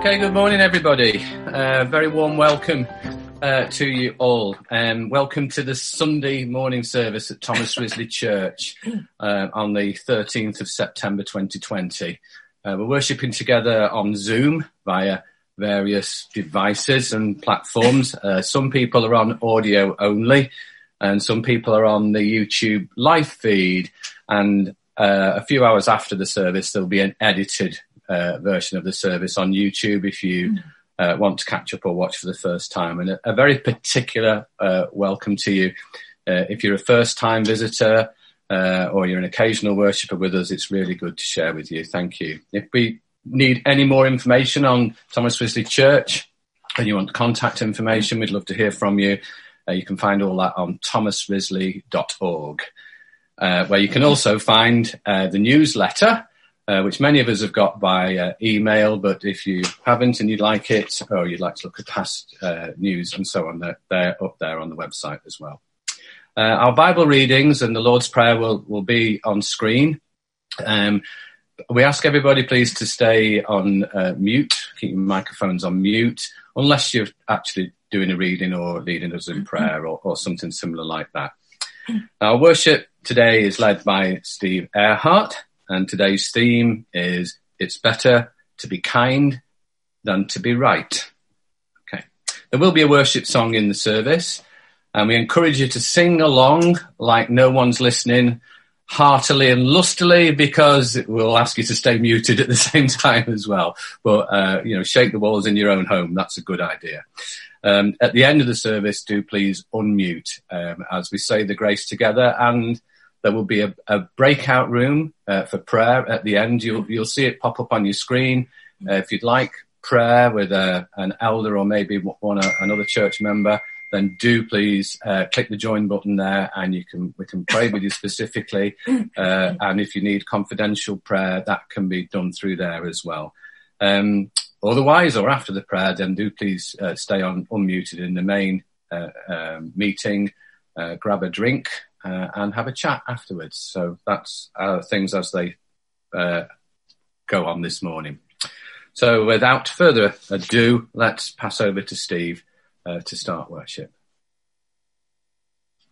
Okay, good morning, everybody. Uh, very warm welcome uh, to you all. Um, welcome to the Sunday morning service at Thomas Risley Church uh, on the 13th of September 2020. Uh, we're worshipping together on Zoom via various devices and platforms. Uh, some people are on audio only, and some people are on the YouTube live feed. And uh, a few hours after the service, there'll be an edited uh, version of the service on YouTube if you uh, want to catch up or watch for the first time. And a, a very particular uh, welcome to you. Uh, if you're a first time visitor uh, or you're an occasional worshipper with us, it's really good to share with you. Thank you. If we need any more information on Thomas Risley Church and you want contact information, we'd love to hear from you. Uh, you can find all that on thomasrisley.org, where you can also find the newsletter uh, which many of us have got by uh, email. But if you haven't and you'd like it, or you'd like to look at past uh, news and so on, they're, they're, up there on the website as well. Uh, our Bible readings and the Lord's Prayer will, will be on screen. Um, we ask everybody please to stay on uh, mute, keep your microphones on mute, unless you're actually doing a reading or leading us in prayer or, or something similar like that. Our worship today is led by Steve Earhart and today's theme is It's Better to Be Kind Than to Be Right. Okay. There will be a worship song in the service, and we encourage you to sing along like no one's listening heartily and lustily because we'll ask you to stay muted at the same time as well. But, uh, you know, shake the walls in your own home. That's a good idea. Um, at the end of the service, do please unmute um, as we say the grace together and there will be a, a breakout room uh, for prayer at the end. You'll, you'll see it pop up on your screen. Uh, if you'd like prayer with a, an elder or maybe one uh, another church member, then do please uh, click the join button there, and you can we can pray with you specifically. Uh, and if you need confidential prayer, that can be done through there as well. Um, otherwise, or after the prayer, then do please uh, stay on unmuted in the main um, meeting. grab a drink uh, and have a chat afterwards. So that's uh, things as they uh, go on this morning. So without further ado, let's pass over to Steve uh, to start worship.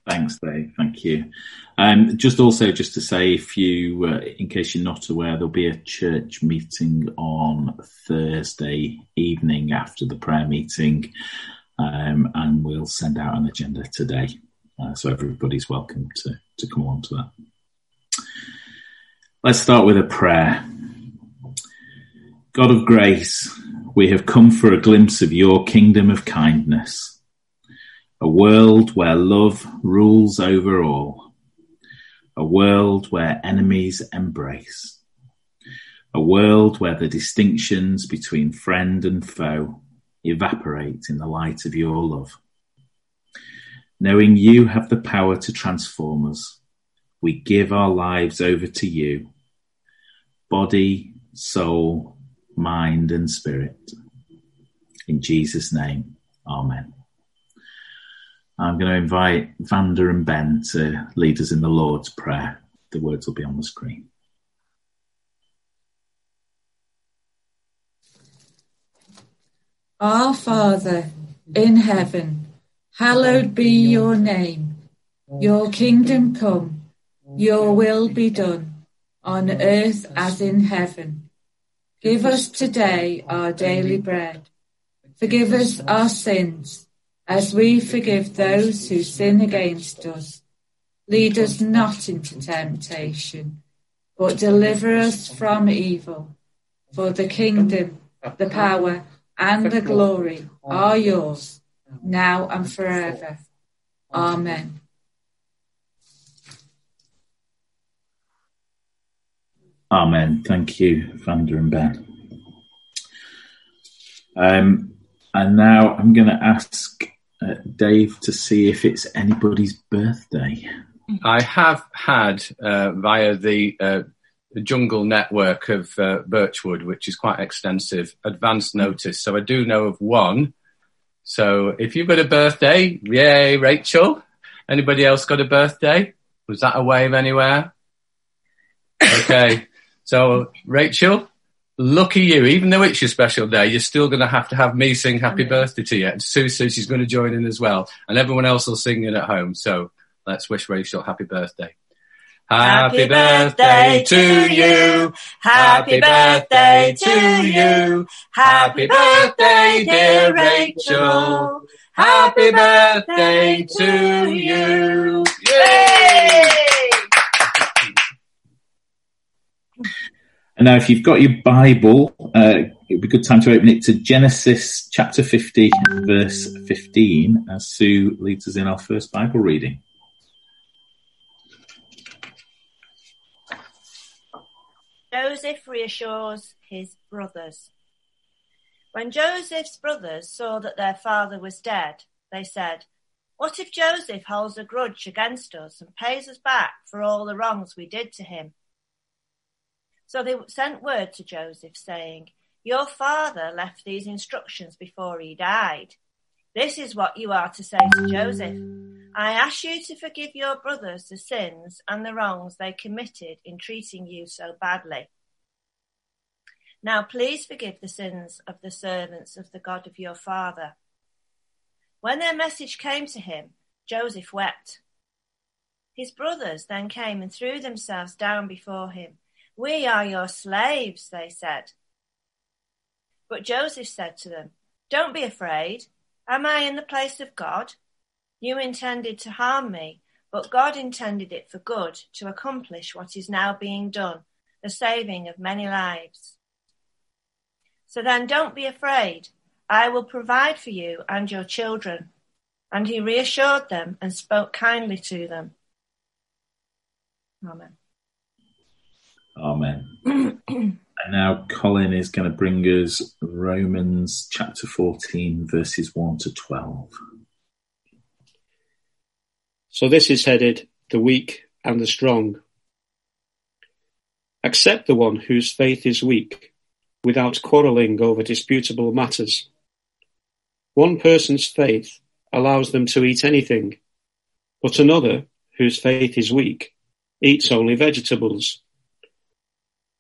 Thanks, Dave. Thank you. Um, just also, just to say, if you, uh, in case you're not aware, there'll be a church meeting on Thursday evening after the prayer meeting, um, and we'll send out an agenda today. Uh, so everybody's welcome to, to come along to that. Let's start with a prayer. God of grace, we have come for a glimpse of your kingdom of kindness, a world where love rules over all, a world where enemies embrace, a world where the distinctions between friend and foe evaporate in the light of your love. Knowing you have the power to transform us, we give our lives over to you, body, soul, mind, and spirit. In Jesus' name, Amen. I'm going to invite Vanda and Ben to lead us in the Lord's Prayer. The words will be on the screen. Our Father in heaven Hallowed be your name. Your kingdom come. Your will be done on earth as in heaven. Give us today our daily bread. Forgive us our sins as we forgive those who sin against us. Lead us not into temptation, but deliver us from evil. For the kingdom, the power, and the glory are yours now and forever. Amen. Amen. Thank you, Vanda and Ben. Um, and now I'm going to ask uh, Dave to see if it's anybody's birthday. I have had uh, via the uh, jungle network of uh, Birchwood, which is quite extensive, advance notice. So I do know of one so if you've got a birthday, yay, Rachel. Anybody else got a birthday? Was that a wave anywhere? Okay. So, Rachel, lucky you. Even though it's your special day, you're still going to have to have me sing happy birthday to you. And Sue says she's going to join in as well. And everyone else will sing in at home. So let's wish Rachel happy birthday. Happy birthday to you. Happy birthday to you. Happy birthday, dear Rachel. Happy birthday to you. Yay! And now, if you've got your Bible, uh, it would be a good time to open it to Genesis chapter 50, verse 15, as Sue leads us in our first Bible reading. Joseph reassures his brothers. When Joseph's brothers saw that their father was dead, they said, What if Joseph holds a grudge against us and pays us back for all the wrongs we did to him? So they sent word to Joseph saying, Your father left these instructions before he died. This is what you are to say to Joseph. I ask you to forgive your brothers the sins and the wrongs they committed in treating you so badly. Now please forgive the sins of the servants of the God of your father. When their message came to him, Joseph wept. His brothers then came and threw themselves down before him. We are your slaves, they said. But Joseph said to them, Don't be afraid. Am I in the place of God? You intended to harm me, but God intended it for good to accomplish what is now being done, the saving of many lives. So then don't be afraid. I will provide for you and your children. And he reassured them and spoke kindly to them. Amen. Amen. and now Colin is going to bring us Romans chapter 14, verses 1 to 12. So this is headed The Weak and the Strong. Accept the one whose faith is weak, without quarrelling over disputable matters. One person's faith allows them to eat anything, but another, whose faith is weak, eats only vegetables.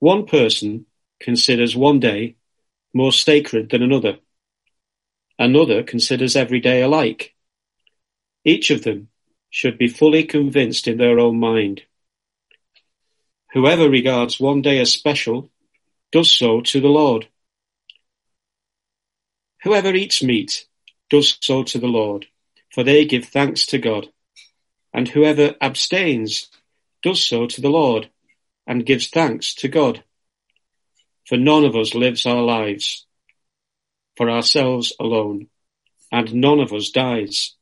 One person considers one day more sacred than another. Another considers every day alike. Each of them should be fully convinced in their own mind. Whoever regards one day as special does so to the Lord. Whoever eats meat does so to the Lord, for they give thanks to God. And whoever abstains does so to the Lord, and gives thanks to God. For none of us lives our lives for ourselves alone, and none of us dies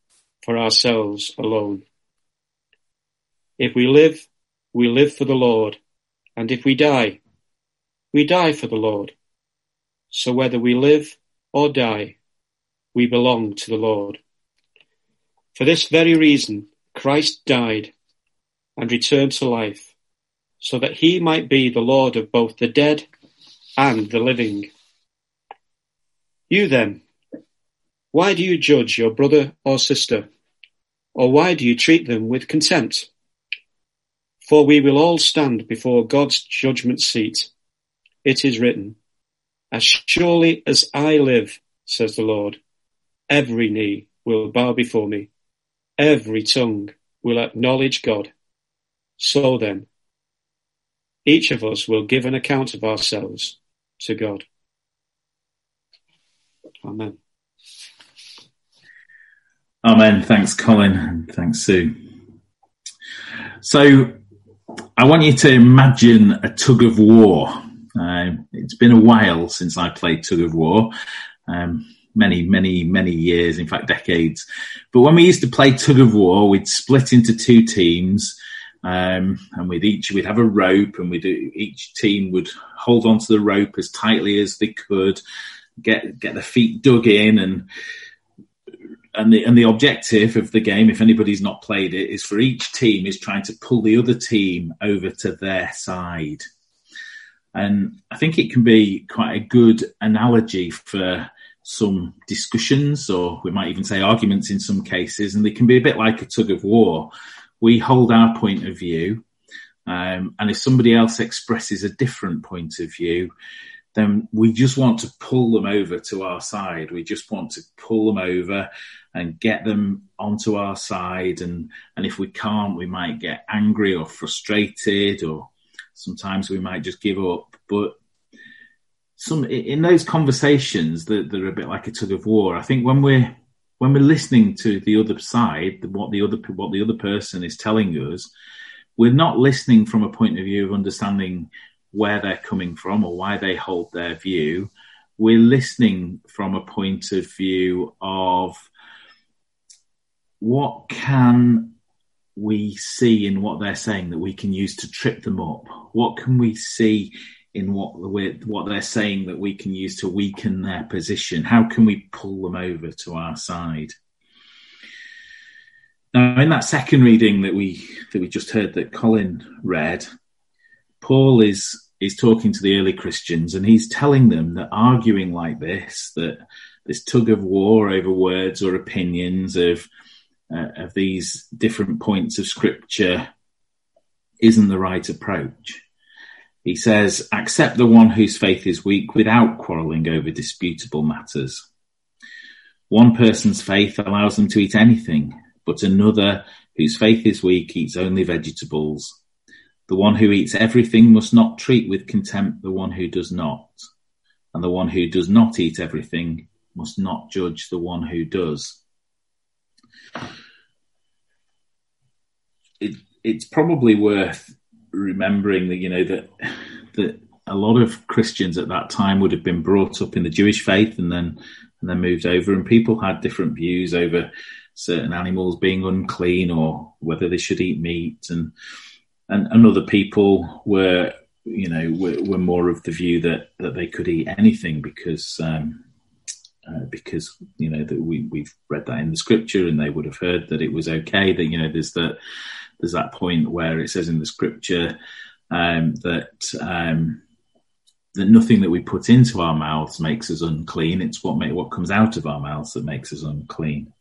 for ourselves alone. If we live, we live for the Lord, and if we die, we die for the Lord. So whether we live or die, we belong to the Lord. For this very reason, Christ died and returned to life so that he might be the Lord of both the dead and the living. You then, why do you judge your brother or sister? Or why do you treat them with contempt? For we will all stand before God's judgment seat. It is written, As surely as I live, says the Lord, every knee will bow before me, every tongue will acknowledge God. So then, each of us will give an account of ourselves to God. Amen. Amen. Thanks, Colin, thanks, Sue. So, I want you to imagine a tug of war. Uh, it's been a while since I played tug of war. Um, many, many, many years, in fact, decades. But when we used to play tug of war, we'd split into two teams Um, and with each, we'd have a rope, and we'd each team would hold onto the rope as tightly as they could, get get their feet dug in, and and the and the objective of the game, if anybody's not played it, is for each team is trying to pull the other team over to their side. And I think it can be quite a good analogy for some discussions, or we might even say arguments in some cases, and they can be a bit like a tug of war. We hold our point of view, um, and if somebody else expresses a different point of view, then we just want to pull them over to our side. We just want to pull them over and get them onto our side. And, and if we can't, we might get angry or frustrated, or sometimes we might just give up. But some in those conversations that, are a bit like a tug of war, I think when we're when we're listening to the other side, what the other what the other person is telling us, we're not listening from a point of view of understanding where they're coming from or why they hold their view. We're listening from a point of view of what can we see in what they're saying that we can use to trip them up? What can we see in what what they're saying that we can use to weaken their position? How can we pull them over to our side? Now, in that second reading that we that we just heard that Colin read, Paul is is talking to the early Christians and he's telling them that arguing like this, that this tug of war over words or opinions of uh, of these different points of scripture isn't the right approach. He says, accept the one whose faith is weak without quarreling over disputable matters. One person's faith allows them to eat anything, but another whose faith is weak eats only vegetables. The one who eats everything must not treat with contempt the one who does not. And the one who does not eat everything must not judge the one who does. It, it's probably worth remembering that you know that that a lot of Christians at that time would have been brought up in the Jewish faith and then and then moved over, and people had different views over certain animals being unclean or whether they should eat meat, and and, and other people were you know were, were, more of the view that that they could eat anything because. Um, uh, because you know that we we've read that in the scripture, and they would have heard that it was okay. That you know there's that there's that point where it says in the scripture um, that um, that nothing that we put into our mouths makes us unclean. It's what make, what comes out of our mouths that makes us unclean.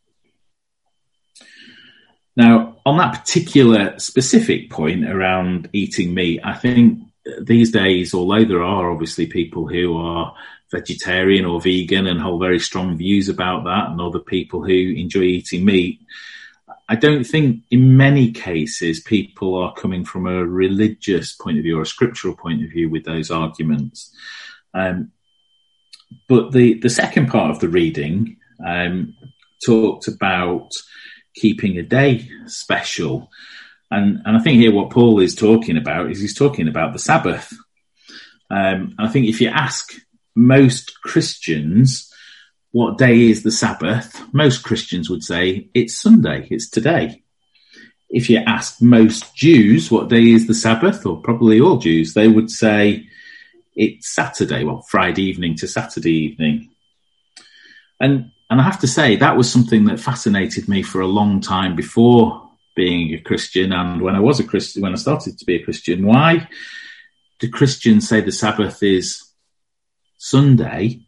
Now, on that particular specific point around eating meat, I think these days, although there are obviously people who are vegetarian or vegan and hold very strong views about that, and other people who enjoy eating meat, I don't think in many cases people are coming from a religious point of view or a scriptural point of view with those arguments. Um, but the, the second part of the reading um, talked about keeping a day special. And, and I think here what Paul is talking about is he's talking about the Sabbath. Um, I think if you ask most Christians, what day is the Sabbath, most Christians would say it's Sunday, it's today. If you ask most Jews what day is the Sabbath, or probably all Jews, they would say it's Saturday, well, Friday evening to Saturday evening. And and I have to say that was something that fascinated me for a long time before being a Christian and when I was a Christian when I started to be a Christian. Why do Christians say the Sabbath is Sunday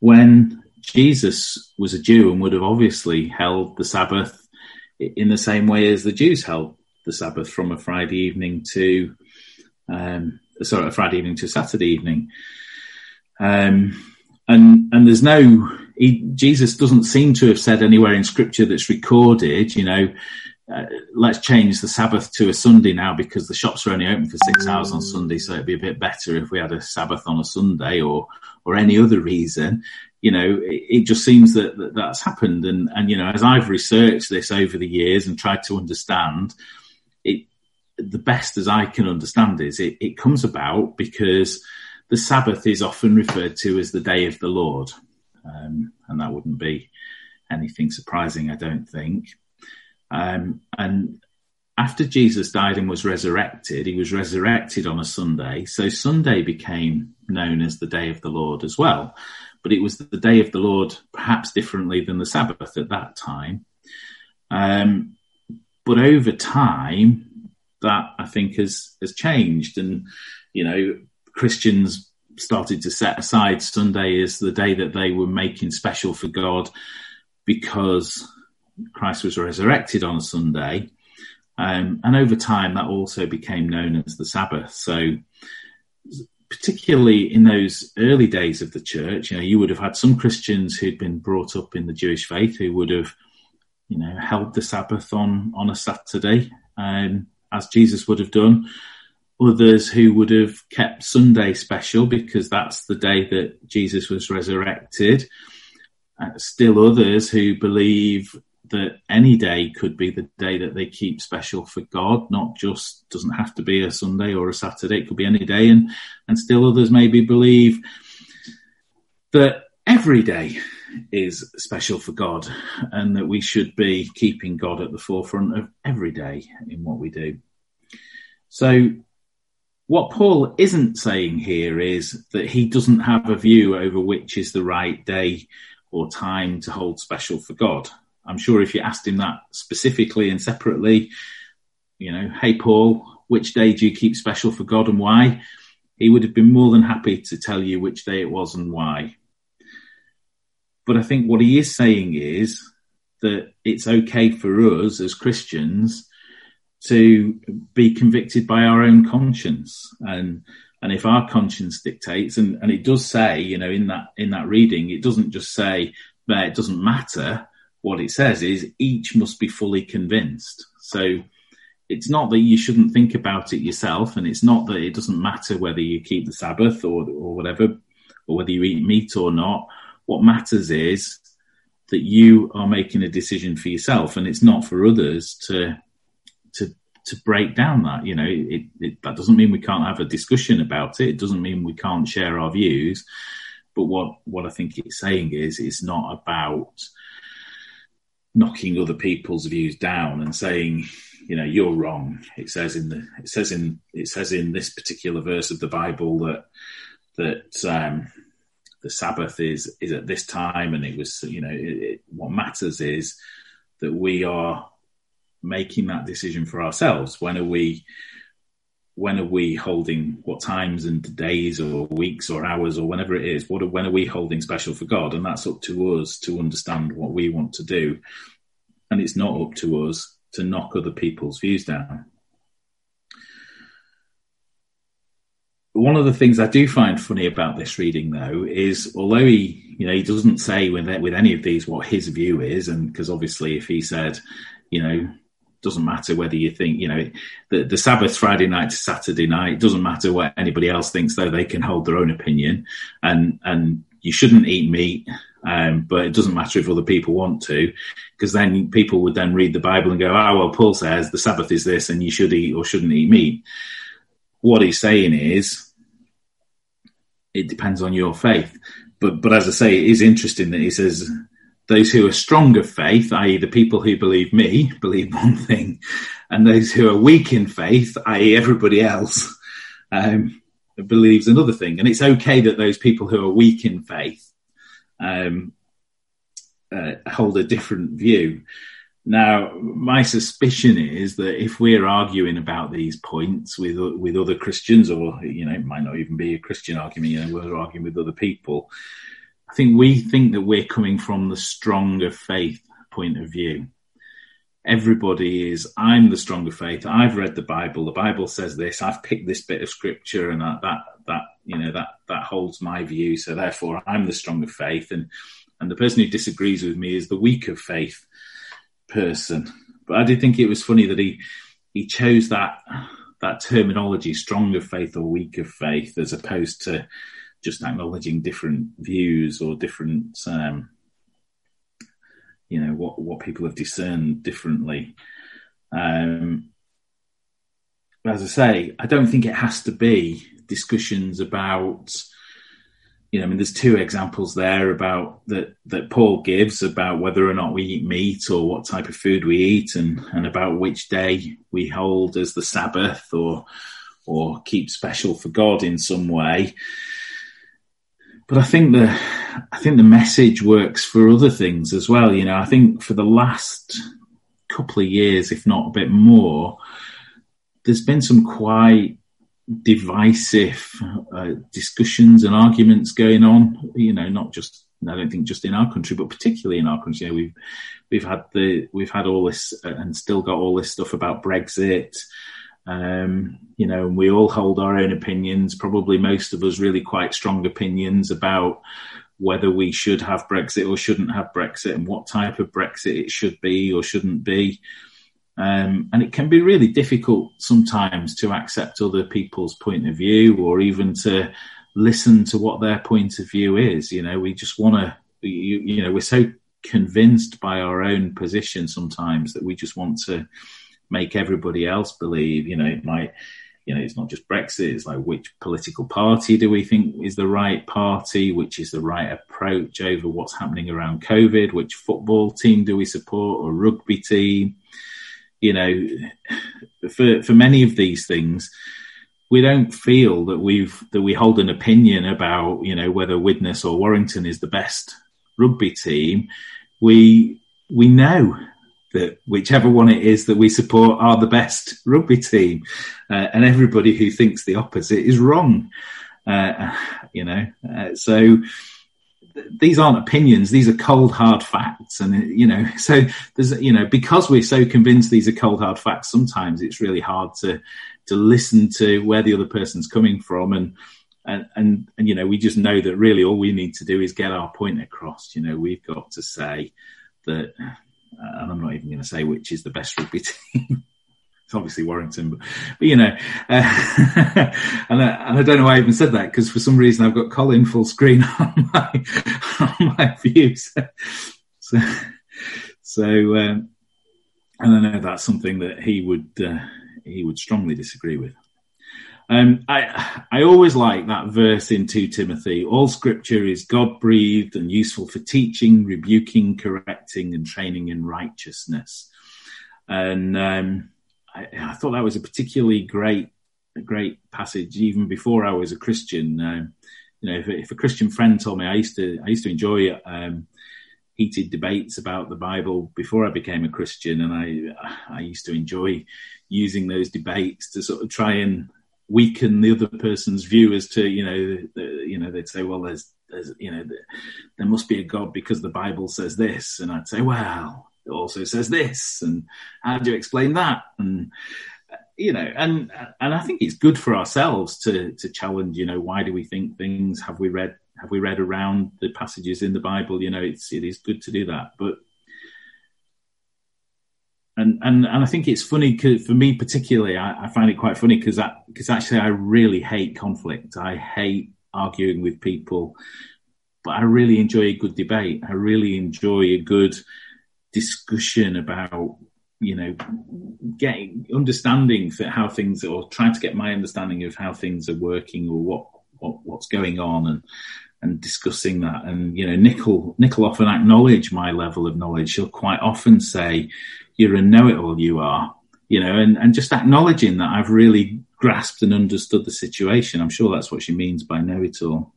when Jesus was a Jew and would have obviously held the Sabbath in the same way as the Jews held the Sabbath from a Friday evening to, um, sorry, a Friday evening to Saturday evening. Um, and and there's no he, Jesus doesn't seem to have said anywhere in Scripture that's recorded, you know, uh, let's change the Sabbath to a Sunday now because the shops are only open for six hours on Sunday, so it'd be a bit better if we had a Sabbath on a Sunday or or any other reason you know, it, it just seems that, that, that's happened. And, and, you know, as I've researched this over the years and tried to understand it, the best as I can understand is it, it comes about because the Sabbath is often referred to as the day of the Lord. Um, and that wouldn't be anything surprising, I don't think. Um, and after Jesus died and was resurrected, he was resurrected on a Sunday. So Sunday became known as the day of the Lord as well. But it was the day of the Lord perhaps differently than the Sabbath at that time. Um, but over time, that I think has, has changed. And, you know, Christians started to set aside Sunday as the day that they were making special for God because Christ was resurrected on Sunday. Um, and over time, that also became known as the Sabbath. So, particularly in those early days of the church, you know, you would have had some Christians who'd been brought up in the Jewish faith who would have, you know, held the Sabbath on on a Saturday, um, as Jesus would have done. Others who would have kept Sunday special because that's the day that Jesus was resurrected. Uh, still others who believe that any day could be the day that they keep special for God, not just doesn't have to be a Sunday or a Saturday, it could be any day. And, and still others maybe believe that every day is special for God and that we should be keeping God at the forefront of every day in what we do. So what Paul isn't saying here is that he doesn't have a view over which is the right day or time to hold special for God. I'm sure if you asked him that specifically and separately, you know, hey, Paul, which day do you keep special for God and why? He would have been more than happy to tell you which day it was and why. But I think what he is saying is that it's okay for us as Christians to be convicted by our own conscience and and if our conscience dictates and, and it does say you know in that in that reading it doesn't just say that it doesn't matter what it says is each must be fully convinced. So it's not that you shouldn't think about it yourself, and it's not that it doesn't matter whether you keep the Sabbath or, or whatever, or whether you eat meat or not. What matters is that you are making a decision for yourself, and it's not for others to to to break down that. You know, it, it, that doesn't mean we can't have a discussion about it. It doesn't mean we can't share our views. But what what I think it's saying is, it's not about knocking other people's views down and saying, you know, you're wrong. It says in the it says in it says in this particular verse of the Bible that that um, the Sabbath is is at this time, and it was you know it, it, what matters is that we are making that decision for ourselves. When are we? When are we holding what times and days or weeks or hours or whenever it is? What are, when are we holding special for God? And that's up to us to understand what we want to do. And it's not up to us to knock other people's views down. One of the things I do find funny about this reading, though, is although he, you know, he doesn't say with with any of these what his view is, and because obviously if he said, you know, doesn't matter whether you think, you know, the, the Sabbath Friday night to Saturday night, doesn't matter what anybody else thinks, though they can hold their own opinion. And, and you shouldn't eat meat, um, but it doesn't matter if other people want to, because then people would then read the Bible and go, oh, well, Paul says the Sabbath is this and you should eat or shouldn't eat meat. What he's saying is, it depends on your faith. But, but as I say, it is interesting that he says, those who are strong of faith, i.e., the people who believe me, believe one thing, and those who are weak in faith, i.e., everybody else, um, believes another thing. And it's okay that those people who are weak in faith um, uh, hold a different view. Now, my suspicion is that if we're arguing about these points with with other Christians, or you know, it might not even be a Christian argument, you know, we're arguing with other people I think we think that we're coming from the stronger faith point of view. Everybody is, I'm the stronger faith. I've read the Bible. The Bible says this. I've picked this bit of scripture and that, that, that, you know, that, that holds my view. So therefore I'm the stronger faith. And, and the person who disagrees with me is the weaker faith person. But I did think it was funny that he, he chose that, that terminology, stronger faith or weaker faith, as opposed to, just acknowledging different views or different, um, you know, what, what people have discerned differently. Um, as I say, I don't think it has to be discussions about you know, I mean, there's two examples there about that that Paul gives about whether or not we eat meat or what type of food we eat, and and about which day we hold as the Sabbath or or keep special for God in some way. But I think the I think the message works for other things as well. You know, I think for the last couple of years, if not a bit more, there's been some quite divisive uh, discussions and arguments going on. You know, not just I don't think just in our country, but particularly in our country. You know, we've we've had the we've had all this uh, and still got all this stuff about Brexit. Um, you know, we all hold our own opinions. Probably most of us really quite strong opinions about whether we should have Brexit or shouldn't have Brexit and what type of Brexit it should be or shouldn't be. Um, and it can be really difficult sometimes to accept other people's point of view or even to listen to what their point of view is. You know, we just want to, you, you know, we're so convinced by our own position sometimes that we just want to make everybody else believe, you know, it might, you know, it's not just Brexit. It's like which political party do we think is the right party? Which is the right approach over what's happening around COVID? Which football team do we support or rugby team? you know, for for many of these things, we don't feel that we've that we hold an opinion about you know whether Widnes or Warrington is the best rugby team. We we know that whichever one it is that we support are the best rugby team, uh, and everybody who thinks the opposite is wrong. Uh, you know, uh, so these aren't opinions; these are cold, hard facts. And you know, so there's you know, because we're so convinced these are cold, hard facts, sometimes it's really hard to to listen to where the other person's coming from and. And, and and you know we just know that really all we need to do is get our point across. You know we've got to say that, and I'm not even going to say which is the best rugby team it's obviously Warrington, but, but you know, uh, and, I, and I don't know why I even said that because for some reason I've got Colin full screen on my on my views. So, so, um, and I know that's something that he would uh, he would strongly disagree with. Um, I I always like that verse in two Timothy. All Scripture is God breathed and useful for teaching, rebuking, correcting, and training in righteousness. And um, I, I, thought that was a particularly great, great passage. Even before I was a Christian, um, you know, if, if, a Christian friend told me, I used to, I used to enjoy um, heated debates about the Bible before I became a Christian, and I, I used to enjoy using those debates to sort of try and weaken the other person's view as to, you know, the, you know, they'd say, well, there's, there's, you know, there must be a God because the Bible says this, and I'd say, well, it also says this, and how do you explain that? And you know, and and I think it's good for ourselves to to challenge. You know, why do we think things? Have we read have we read around the passages in the Bible? You know, it's it is good to do that, but. And, and and I think it's funny because for me particularly. I, I find it quite funny because because actually I really hate conflict. I hate arguing with people, but I really enjoy a good debate. I really enjoy a good discussion about you know getting understanding for how things or trying to get my understanding of how things are working or what, what what's going on and and discussing that. And you know Nicole Nicole often acknowledge my level of knowledge. She'll quite often say you're a know-it-all you are you know and and just acknowledging that I've really grasped and understood the situation. I'm sure that's what she means by know-it-all.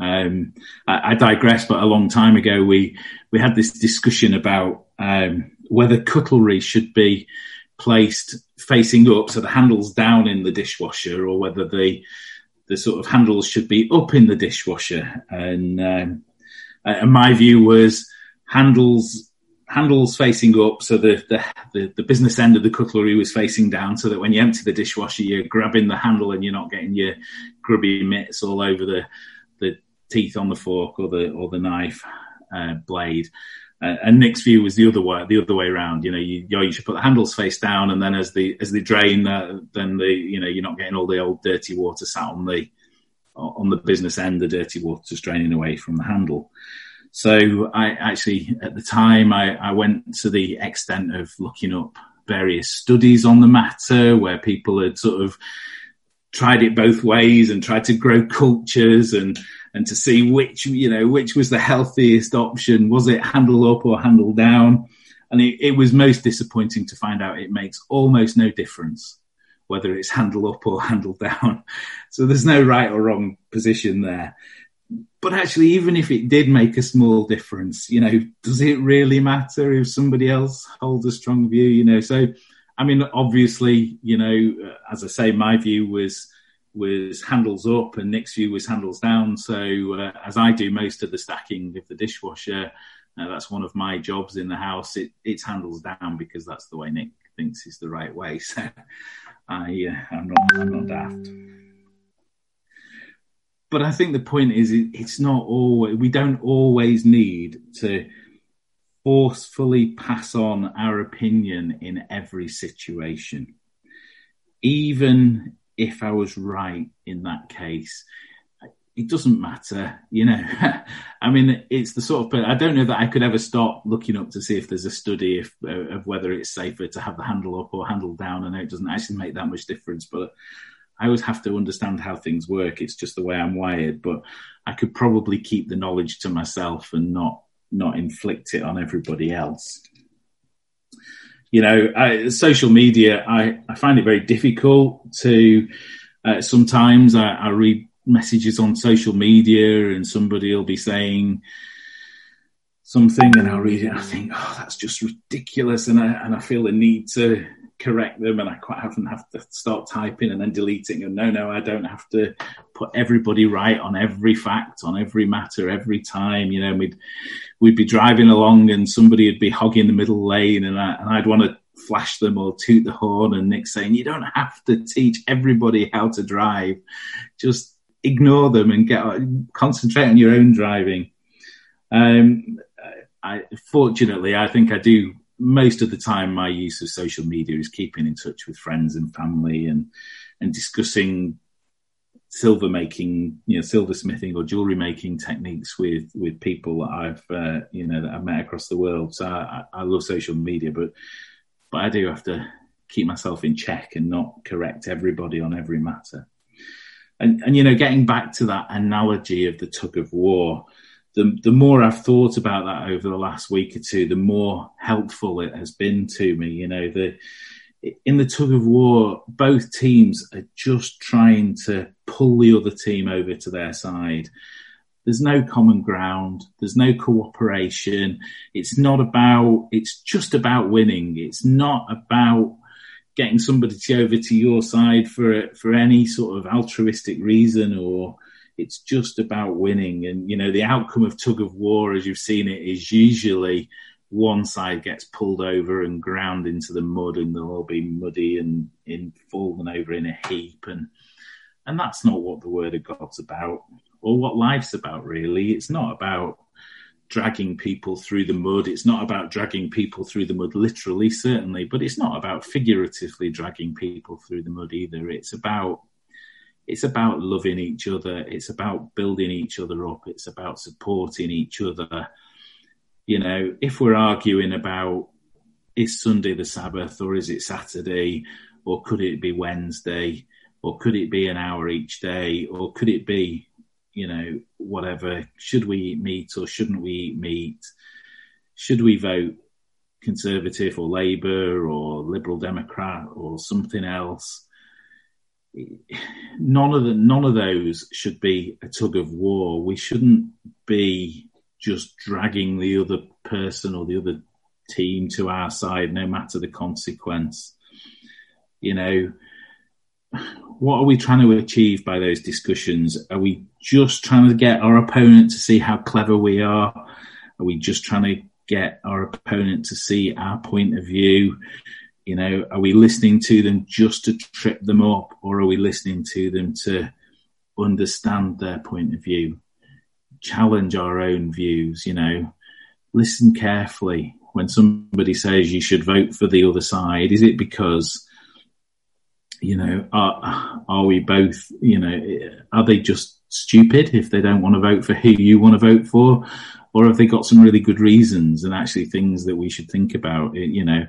Um, I, I, digress, but a long time ago we we had this discussion about um, whether cutlery should be placed facing up, so the handles down in the dishwasher, or whether the the sort of handles should be up in the dishwasher. And, um, and my view was handles handles facing up, so the, the, the the business end of the cutlery was facing down, so that when you empty the dishwasher, you're grabbing the handle and you're not getting your grubby mitts all over the the teeth on the fork or the or the knife uh, blade. Uh, and Nick's view was the other way, the other way around. You know, you, you should put the handles face down, and then as the as they drain, uh, then the you know you're not getting all the old dirty water sat on the on the business end. The dirty water water's draining away from the handle. So I actually, at the time, I, I went to the extent of looking up various studies on the matter where people had sort of tried it both ways and tried to grow cultures and and to see which you know which was the healthiest option. Was it handle up or handle down? And it, it was most disappointing to find out it makes almost no difference whether it's handle up or handle down. So there's no right or wrong position there. But actually, even if it did make a small difference, you know, does it really matter if somebody else holds a strong view? You know, so I mean, obviously, you know, as I say, my view was was handles up and Nick's view was handles down. So uh, as I do most of the stacking of the dishwasher, uh, that's one of my jobs in the house. It, it's handles down because that's the way Nick thinks is the right way. So I, uh, I'm not, I'm not daft. But I think the point is, it, it's not always. We don't always need to forcefully pass on our opinion in every situation, even if I was right in that case, it doesn't matter, you know. I mean, it's the sort of. I don't know that I could ever stop looking up to see if there's a study if, uh, of whether it's safer to have the handle up or handle down. I know it doesn't actually make that much difference, but I always have to understand how things work. It's just the way I'm wired. But I could probably keep the knowledge to myself and not not inflict it on everybody else you know, I, social media, I, I find it very difficult to, uh, sometimes I, I, read messages on social media and somebody will be saying something and I'll read it and I think, oh, that's just ridiculous. And I, and I feel the need to correct them and I quite often have to start typing and then deleting and no, no, I don't have to put everybody right on every fact, on every matter, every time, you know, we'd, we'd be driving along and somebody would be hogging the middle lane and, I, and I'd want to flash them or toot the horn and Nick saying, you don't have to teach everybody how to drive. Just ignore them and get concentrate on your own driving. Um, I, fortunately, I think I do most of the time. My use of social media is keeping in touch with friends and family and and discussing silver making, you know, silversmithing or jewelry making techniques with with people that I've uh, you know that I've met across the world. So I, I love social media, but but I do have to keep myself in check and not correct everybody on every matter. And and you know, getting back to that analogy of the tug of war, the the more I've thought about that over the last week or two, the more helpful it has been to me. You know, the in the tug of war, both teams are just trying to pull the other team over to their side. There's no common ground. There's no cooperation. It's not about, it's just about winning. It's not about getting somebody to over to your side for, for any sort of altruistic reason or it's just about winning. And, you know, the outcome of tug of war, as you've seen it, is usually one side gets pulled over and ground into the mud and they'll all be muddy and in fallen over in a heap. And and that's not what the word of god's about or what life's about really. It's not about dragging people through the mud. It's not about dragging people through the mud literally certainly but it's not about figuratively dragging people through the mud either. It's about it's about loving each other. It's about building each other up. It's about supporting each other you know, if we're arguing about is Sunday the Sabbath or is it Saturday or could it be Wednesday or could it be an hour each day or could it be, you know, whatever, should we eat meat or shouldn't we eat meat? Should we vote Conservative or Labour or Liberal Democrat or something else? None of the, none of those should be a tug of war. We shouldn't be just dragging the other person or the other team to our side, no matter the consequence. You know, what are we trying to achieve by those discussions? Are we just trying to get our opponent to see how clever we are? Are we just trying to get our opponent to see our point of view? You know, are we listening to them just to trip them up or are we listening to them to understand their point of view? Challenge our own views, you know, listen carefully when somebody says you should vote for the other side. Is it because, you know, are, are we both, you know, are they just stupid if they don't want to vote for who you want to vote for? Or have they got some really good reasons and actually things that we should think about? You know,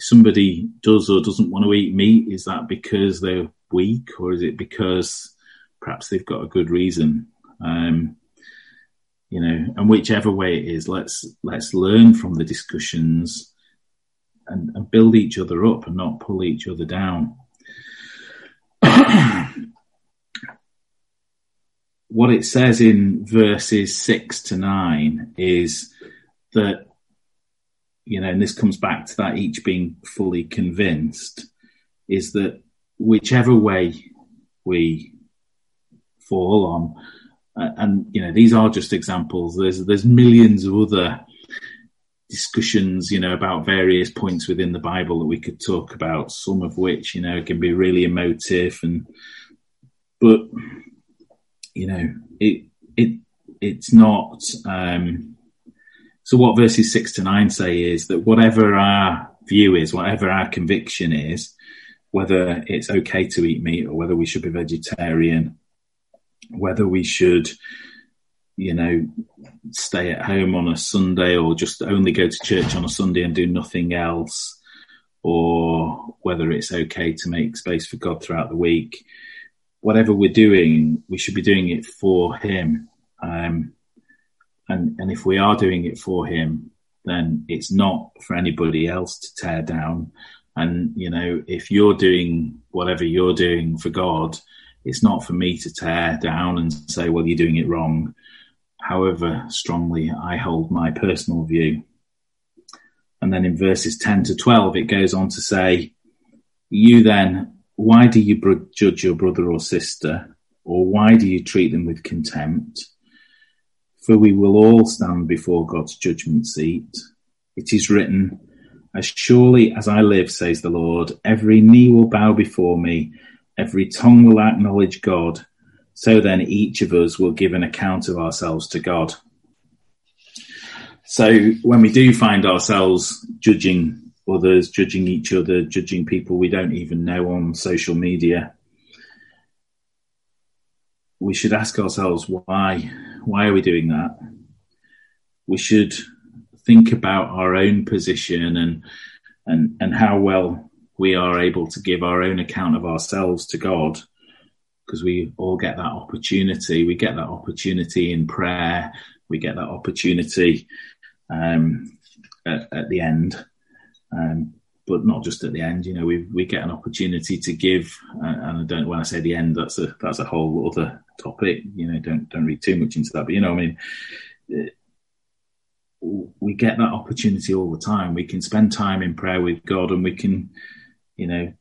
somebody does or doesn't want to eat meat, is that because they're weak or is it because perhaps they've got a good reason? Um, you know, and whichever way it is, let's let's learn from the discussions and, and build each other up and not pull each other down. what it says in verses six to nine is that you know, and this comes back to that each being fully convinced, is that whichever way we fall on, and you know, these are just examples. There's there's millions of other discussions, you know, about various points within the Bible that we could talk about. Some of which, you know, can be really emotive, and but you know, it it it's not. Um, so what verses six to nine say is that whatever our view is, whatever our conviction is, whether it's okay to eat meat or whether we should be vegetarian, whether we should, you know, stay at home on a Sunday or just only go to church on a Sunday and do nothing else, or whether it's okay to make space for God throughout the week. Whatever we're doing, we should be doing it for Him. Um, and, and if we are doing it for him, then it's not for anybody else to tear down. And, you know, if you're doing whatever you're doing for God, it's not for me to tear down and say, well, you're doing it wrong. However strongly I hold my personal view. And then in verses 10 to 12, it goes on to say, you then, why do you judge your brother or sister? Or why do you treat them with contempt? for we will all stand before God's judgment seat. It is written, As surely as I live, says the Lord, every knee will bow before me, every tongue will acknowledge God. So then each of us will give an account of ourselves to God. So when we do find ourselves judging others, judging each other, judging people we don't even know on social media, we should ask ourselves why why are we doing that? We should think about our own position and and and how well we are able to give our own account of ourselves to God because we all get that opportunity. We get that opportunity in prayer. We get that opportunity um, at, at, the end, um, but not just at the end. You know, we we get an opportunity to give. Uh, and I don't when I say the end, that's a that's a whole other topic. You know, don't don't read too much into that. But you know, I mean, we get that opportunity all the time. We can spend time in prayer with God, and we can, you know,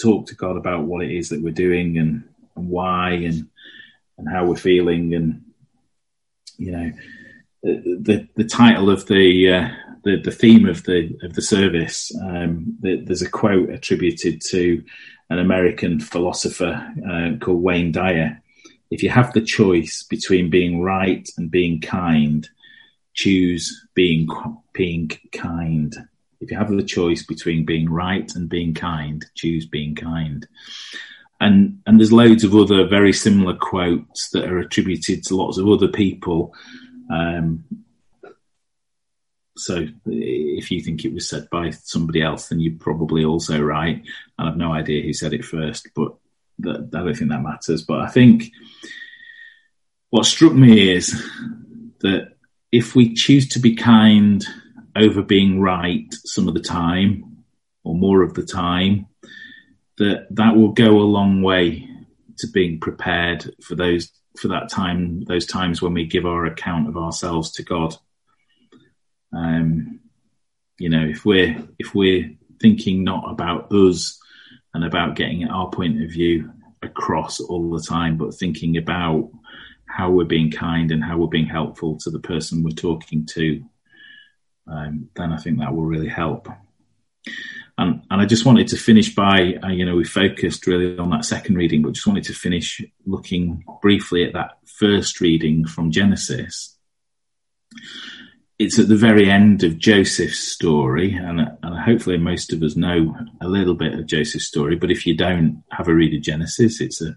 talk to God about what it is that we're doing and, and why and and how we're feeling, and you know, the the title of the uh, the, the theme of the of the service. Um, the, there's a quote attributed to an American philosopher uh, called Wayne Dyer, if you have the choice between being right and being kind, choose being being kind. If you have the choice between being right and being kind, choose being kind. And and there's loads of other very similar quotes that are attributed to lots of other people. Um, so if you think it was said by somebody else, then you're probably also right. And I've no idea who said it first, but that, I don't think that matters. But I think what struck me is that if we choose to be kind over being right some of the time or more of the time, that that will go a long way to being prepared for those for that time those times when we give our account of ourselves to God. Um, you know, if we're if we're thinking not about us and about getting our point of view across all the time, but thinking about how we're being kind and how we're being helpful to the person we're talking to, um, then I think that will really help. And, and I just wanted to finish by, uh, you know, we focused really on that second reading, but just wanted to finish looking briefly at that first reading from Genesis. It's at the very end of Joseph's story, and, and hopefully most of us know a little bit of Joseph's story. But if you don't have a read of Genesis, it's a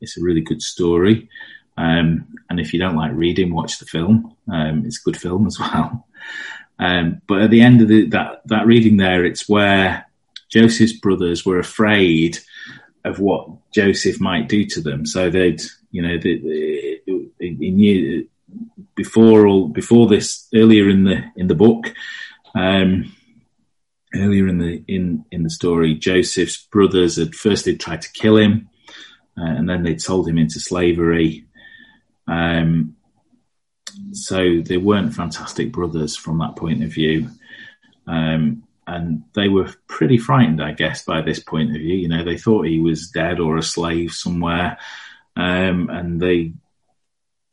it's a really good story. Um, and if you don't like reading, watch the film. Um, it's a good film as well. Um, but at the end of the, that that reading there, it's where Joseph's brothers were afraid of what Joseph might do to them. So they'd, you know, they, they, before all before this earlier in the in the book. Um, earlier in the in in the story, Joseph's brothers had first they tried to kill him, uh, and then they sold him into slavery. Um, so they weren't fantastic brothers from that point of view. Um, and they were pretty frightened, I guess, by this point of view. You know, they thought he was dead or a slave somewhere, um, and they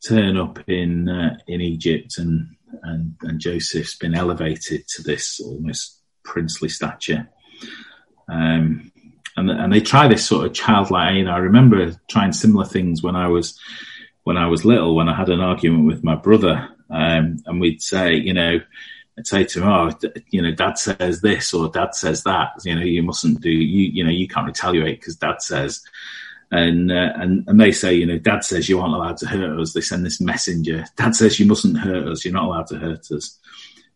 turn up in uh, in Egypt, and, and and Joseph's been elevated to this almost princely stature. Um, and and they try this sort of childlike. You know, I remember trying similar things when I was when I was little, when I had an argument with my brother, um, and we'd say, you know, I'd say to him, "Oh, you know, Dad says this or Dad says that. You know, you mustn't do. You, you know, you can't retaliate because Dad says." And, uh, and and they say, you know, Dad says you aren't allowed to hurt us. They send this messenger. Dad says you mustn't hurt us. You're not allowed to hurt us.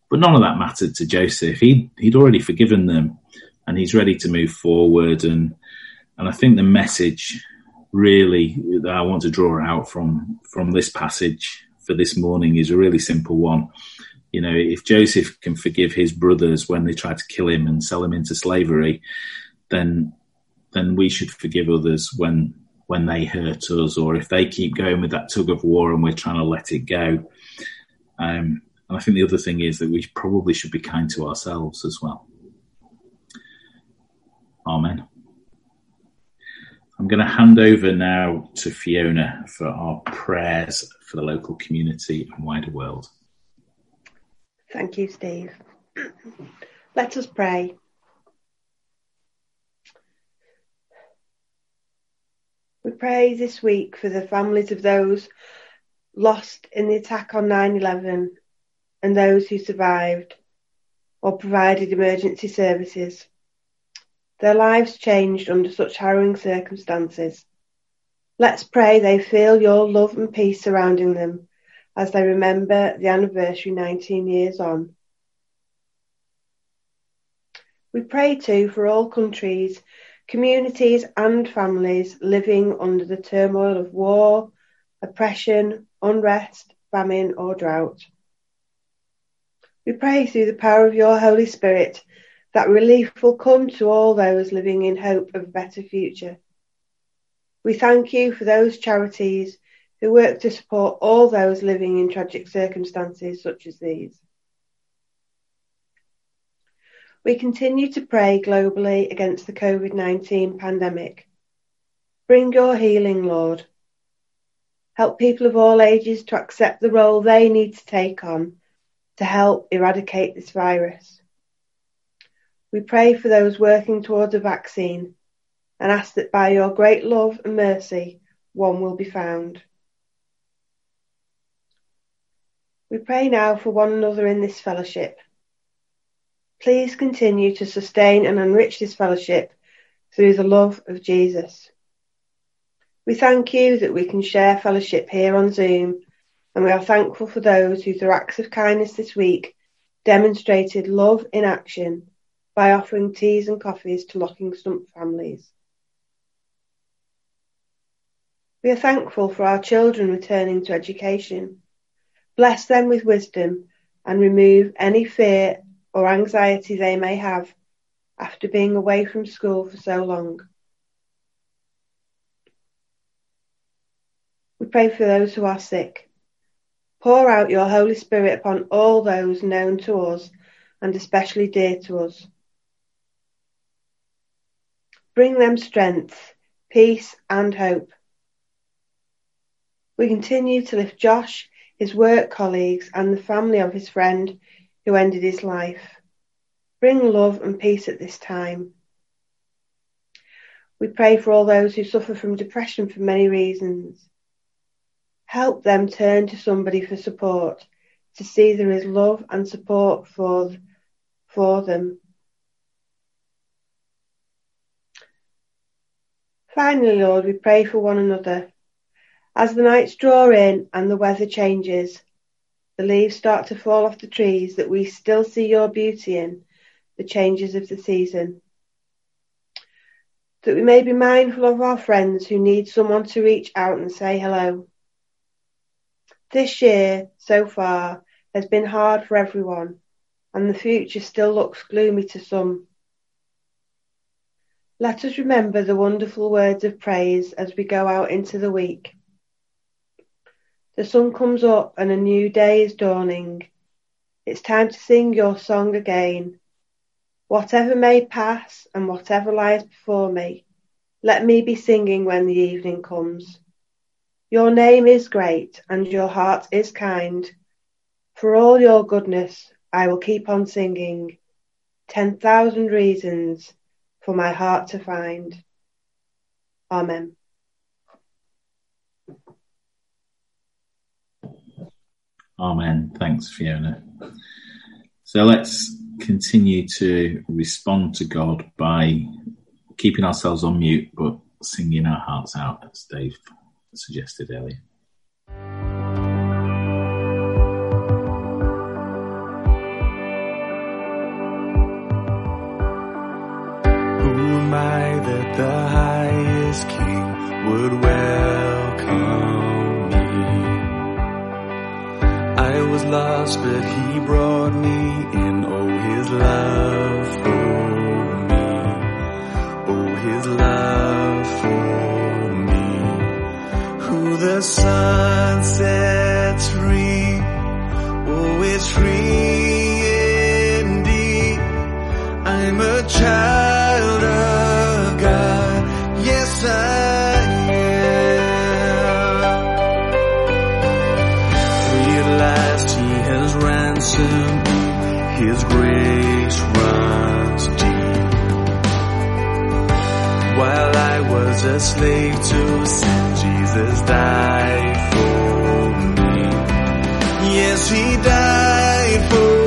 But none of that mattered to Joseph. He he'd already forgiven them, and he's ready to move forward. And and I think the message really that I want to draw out from from this passage for this morning is a really simple one. You know, if Joseph can forgive his brothers when they try to kill him and sell him into slavery, then then we should forgive others when when they hurt us or if they keep going with that tug of war and we're trying to let it go. Um, and I think the other thing is that we probably should be kind to ourselves as well. Amen. I'm going to hand over now to Fiona for our prayers for the local community and wider world. Thank you, Steve. Let us pray. We pray this week for the families of those lost in the attack on 9 11 and those who survived or provided emergency services. Their lives changed under such harrowing circumstances. Let's pray they feel your love and peace surrounding them as they remember the anniversary 19 years on. We pray too for all countries, communities and families living under the turmoil of war, oppression, unrest, famine or drought. We pray through the power of your Holy Spirit that relief will come to all those living in hope of a better future. We thank you for those charities who work to support all those living in tragic circumstances such as these. We continue to pray globally against the COVID 19 pandemic. Bring your healing, Lord. Help people of all ages to accept the role they need to take on to help eradicate this virus. We pray for those working towards a vaccine and ask that by your great love and mercy, one will be found. We pray now for one another in this fellowship. Please continue to sustain and enrich this fellowship through the love of Jesus. We thank you that we can share fellowship here on Zoom, and we are thankful for those who, through acts of kindness this week, demonstrated love in action by offering teas and coffees to Locking Stump families. We are thankful for our children returning to education. Bless them with wisdom and remove any fear or anxiety they may have after being away from school for so long. We pray for those who are sick. Pour out your Holy Spirit upon all those known to us and especially dear to us. Bring them strength, peace, and hope. We continue to lift Josh, his work colleagues, and the family of his friend who ended his life. Bring love and peace at this time. We pray for all those who suffer from depression for many reasons. Help them turn to somebody for support, to see there is love and support for, for them Finally, Lord, we pray for one another. As the nights draw in and the weather changes, the leaves start to fall off the trees, that we still see your beauty in the changes of the season. That we may be mindful of our friends who need someone to reach out and say hello. This year, so far, has been hard for everyone, and the future still looks gloomy to some. Let us remember the wonderful words of praise as we go out into the week. The sun comes up and a new day is dawning. It's time to sing your song again. Whatever may pass and whatever lies before me, let me be singing when the evening comes. Your name is great and your heart is kind. For all your goodness, I will keep on singing. Ten thousand reasons for my heart to find. Amen. Amen. Thanks, Fiona. So let's continue to respond to God by keeping ourselves on mute but singing our hearts out, as Dave suggested earlier. The highest king would welcome me? I was lost, but he brought me in. Oh, his love for me. Oh, his love for me. Who the Son sets free. Oh, it's free indeed. I'm a child a slave to sin, Jesus died for me. Yes, He died for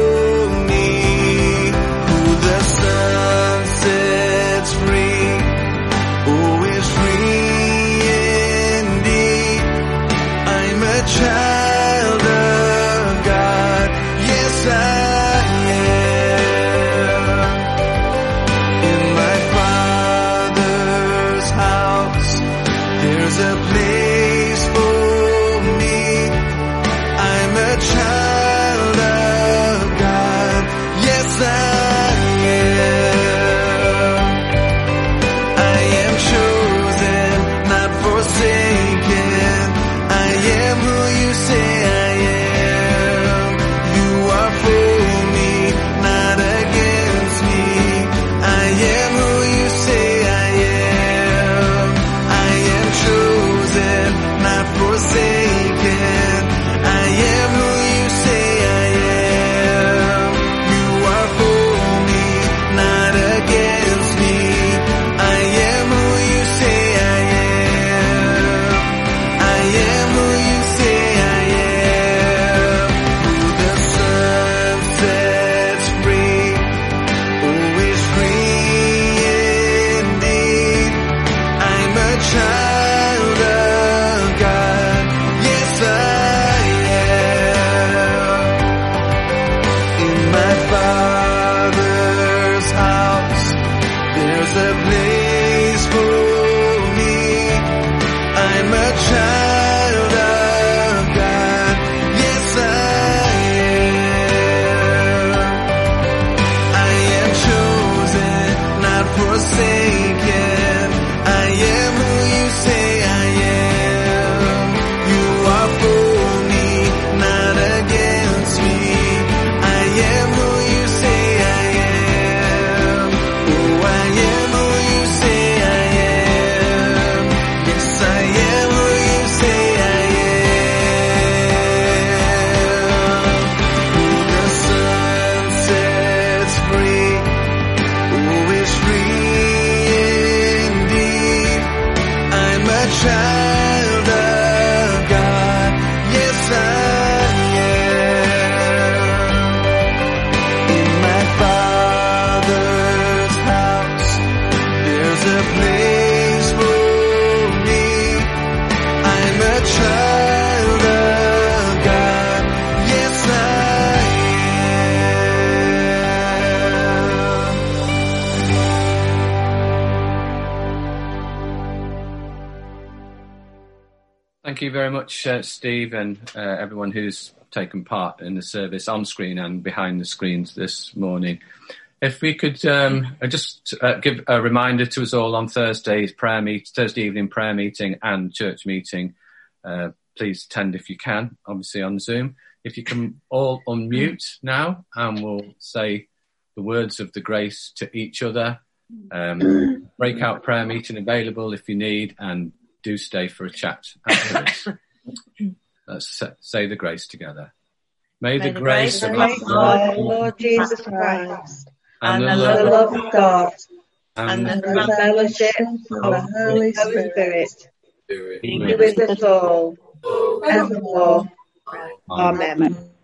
you very much, uh, Steve, and uh, everyone who's taken part in the service on screen and behind the screens this morning. If we could um, just uh, give a reminder to us all on Thursday's prayer meet, Thursday evening prayer meeting and church meeting. Uh, please attend if you can, obviously on Zoom. If you can all unmute now, and we'll say the words of the grace to each other. Um, breakout prayer meeting available if you need, and do stay for a chat afterwards. Let's say the grace together. May, May the the grace grace of of our our Lord Lord Jesus Christ, and the and the the love love of God, and and and the fellowship of the Holy Spirit Spirit be with us all, evermore. Amen.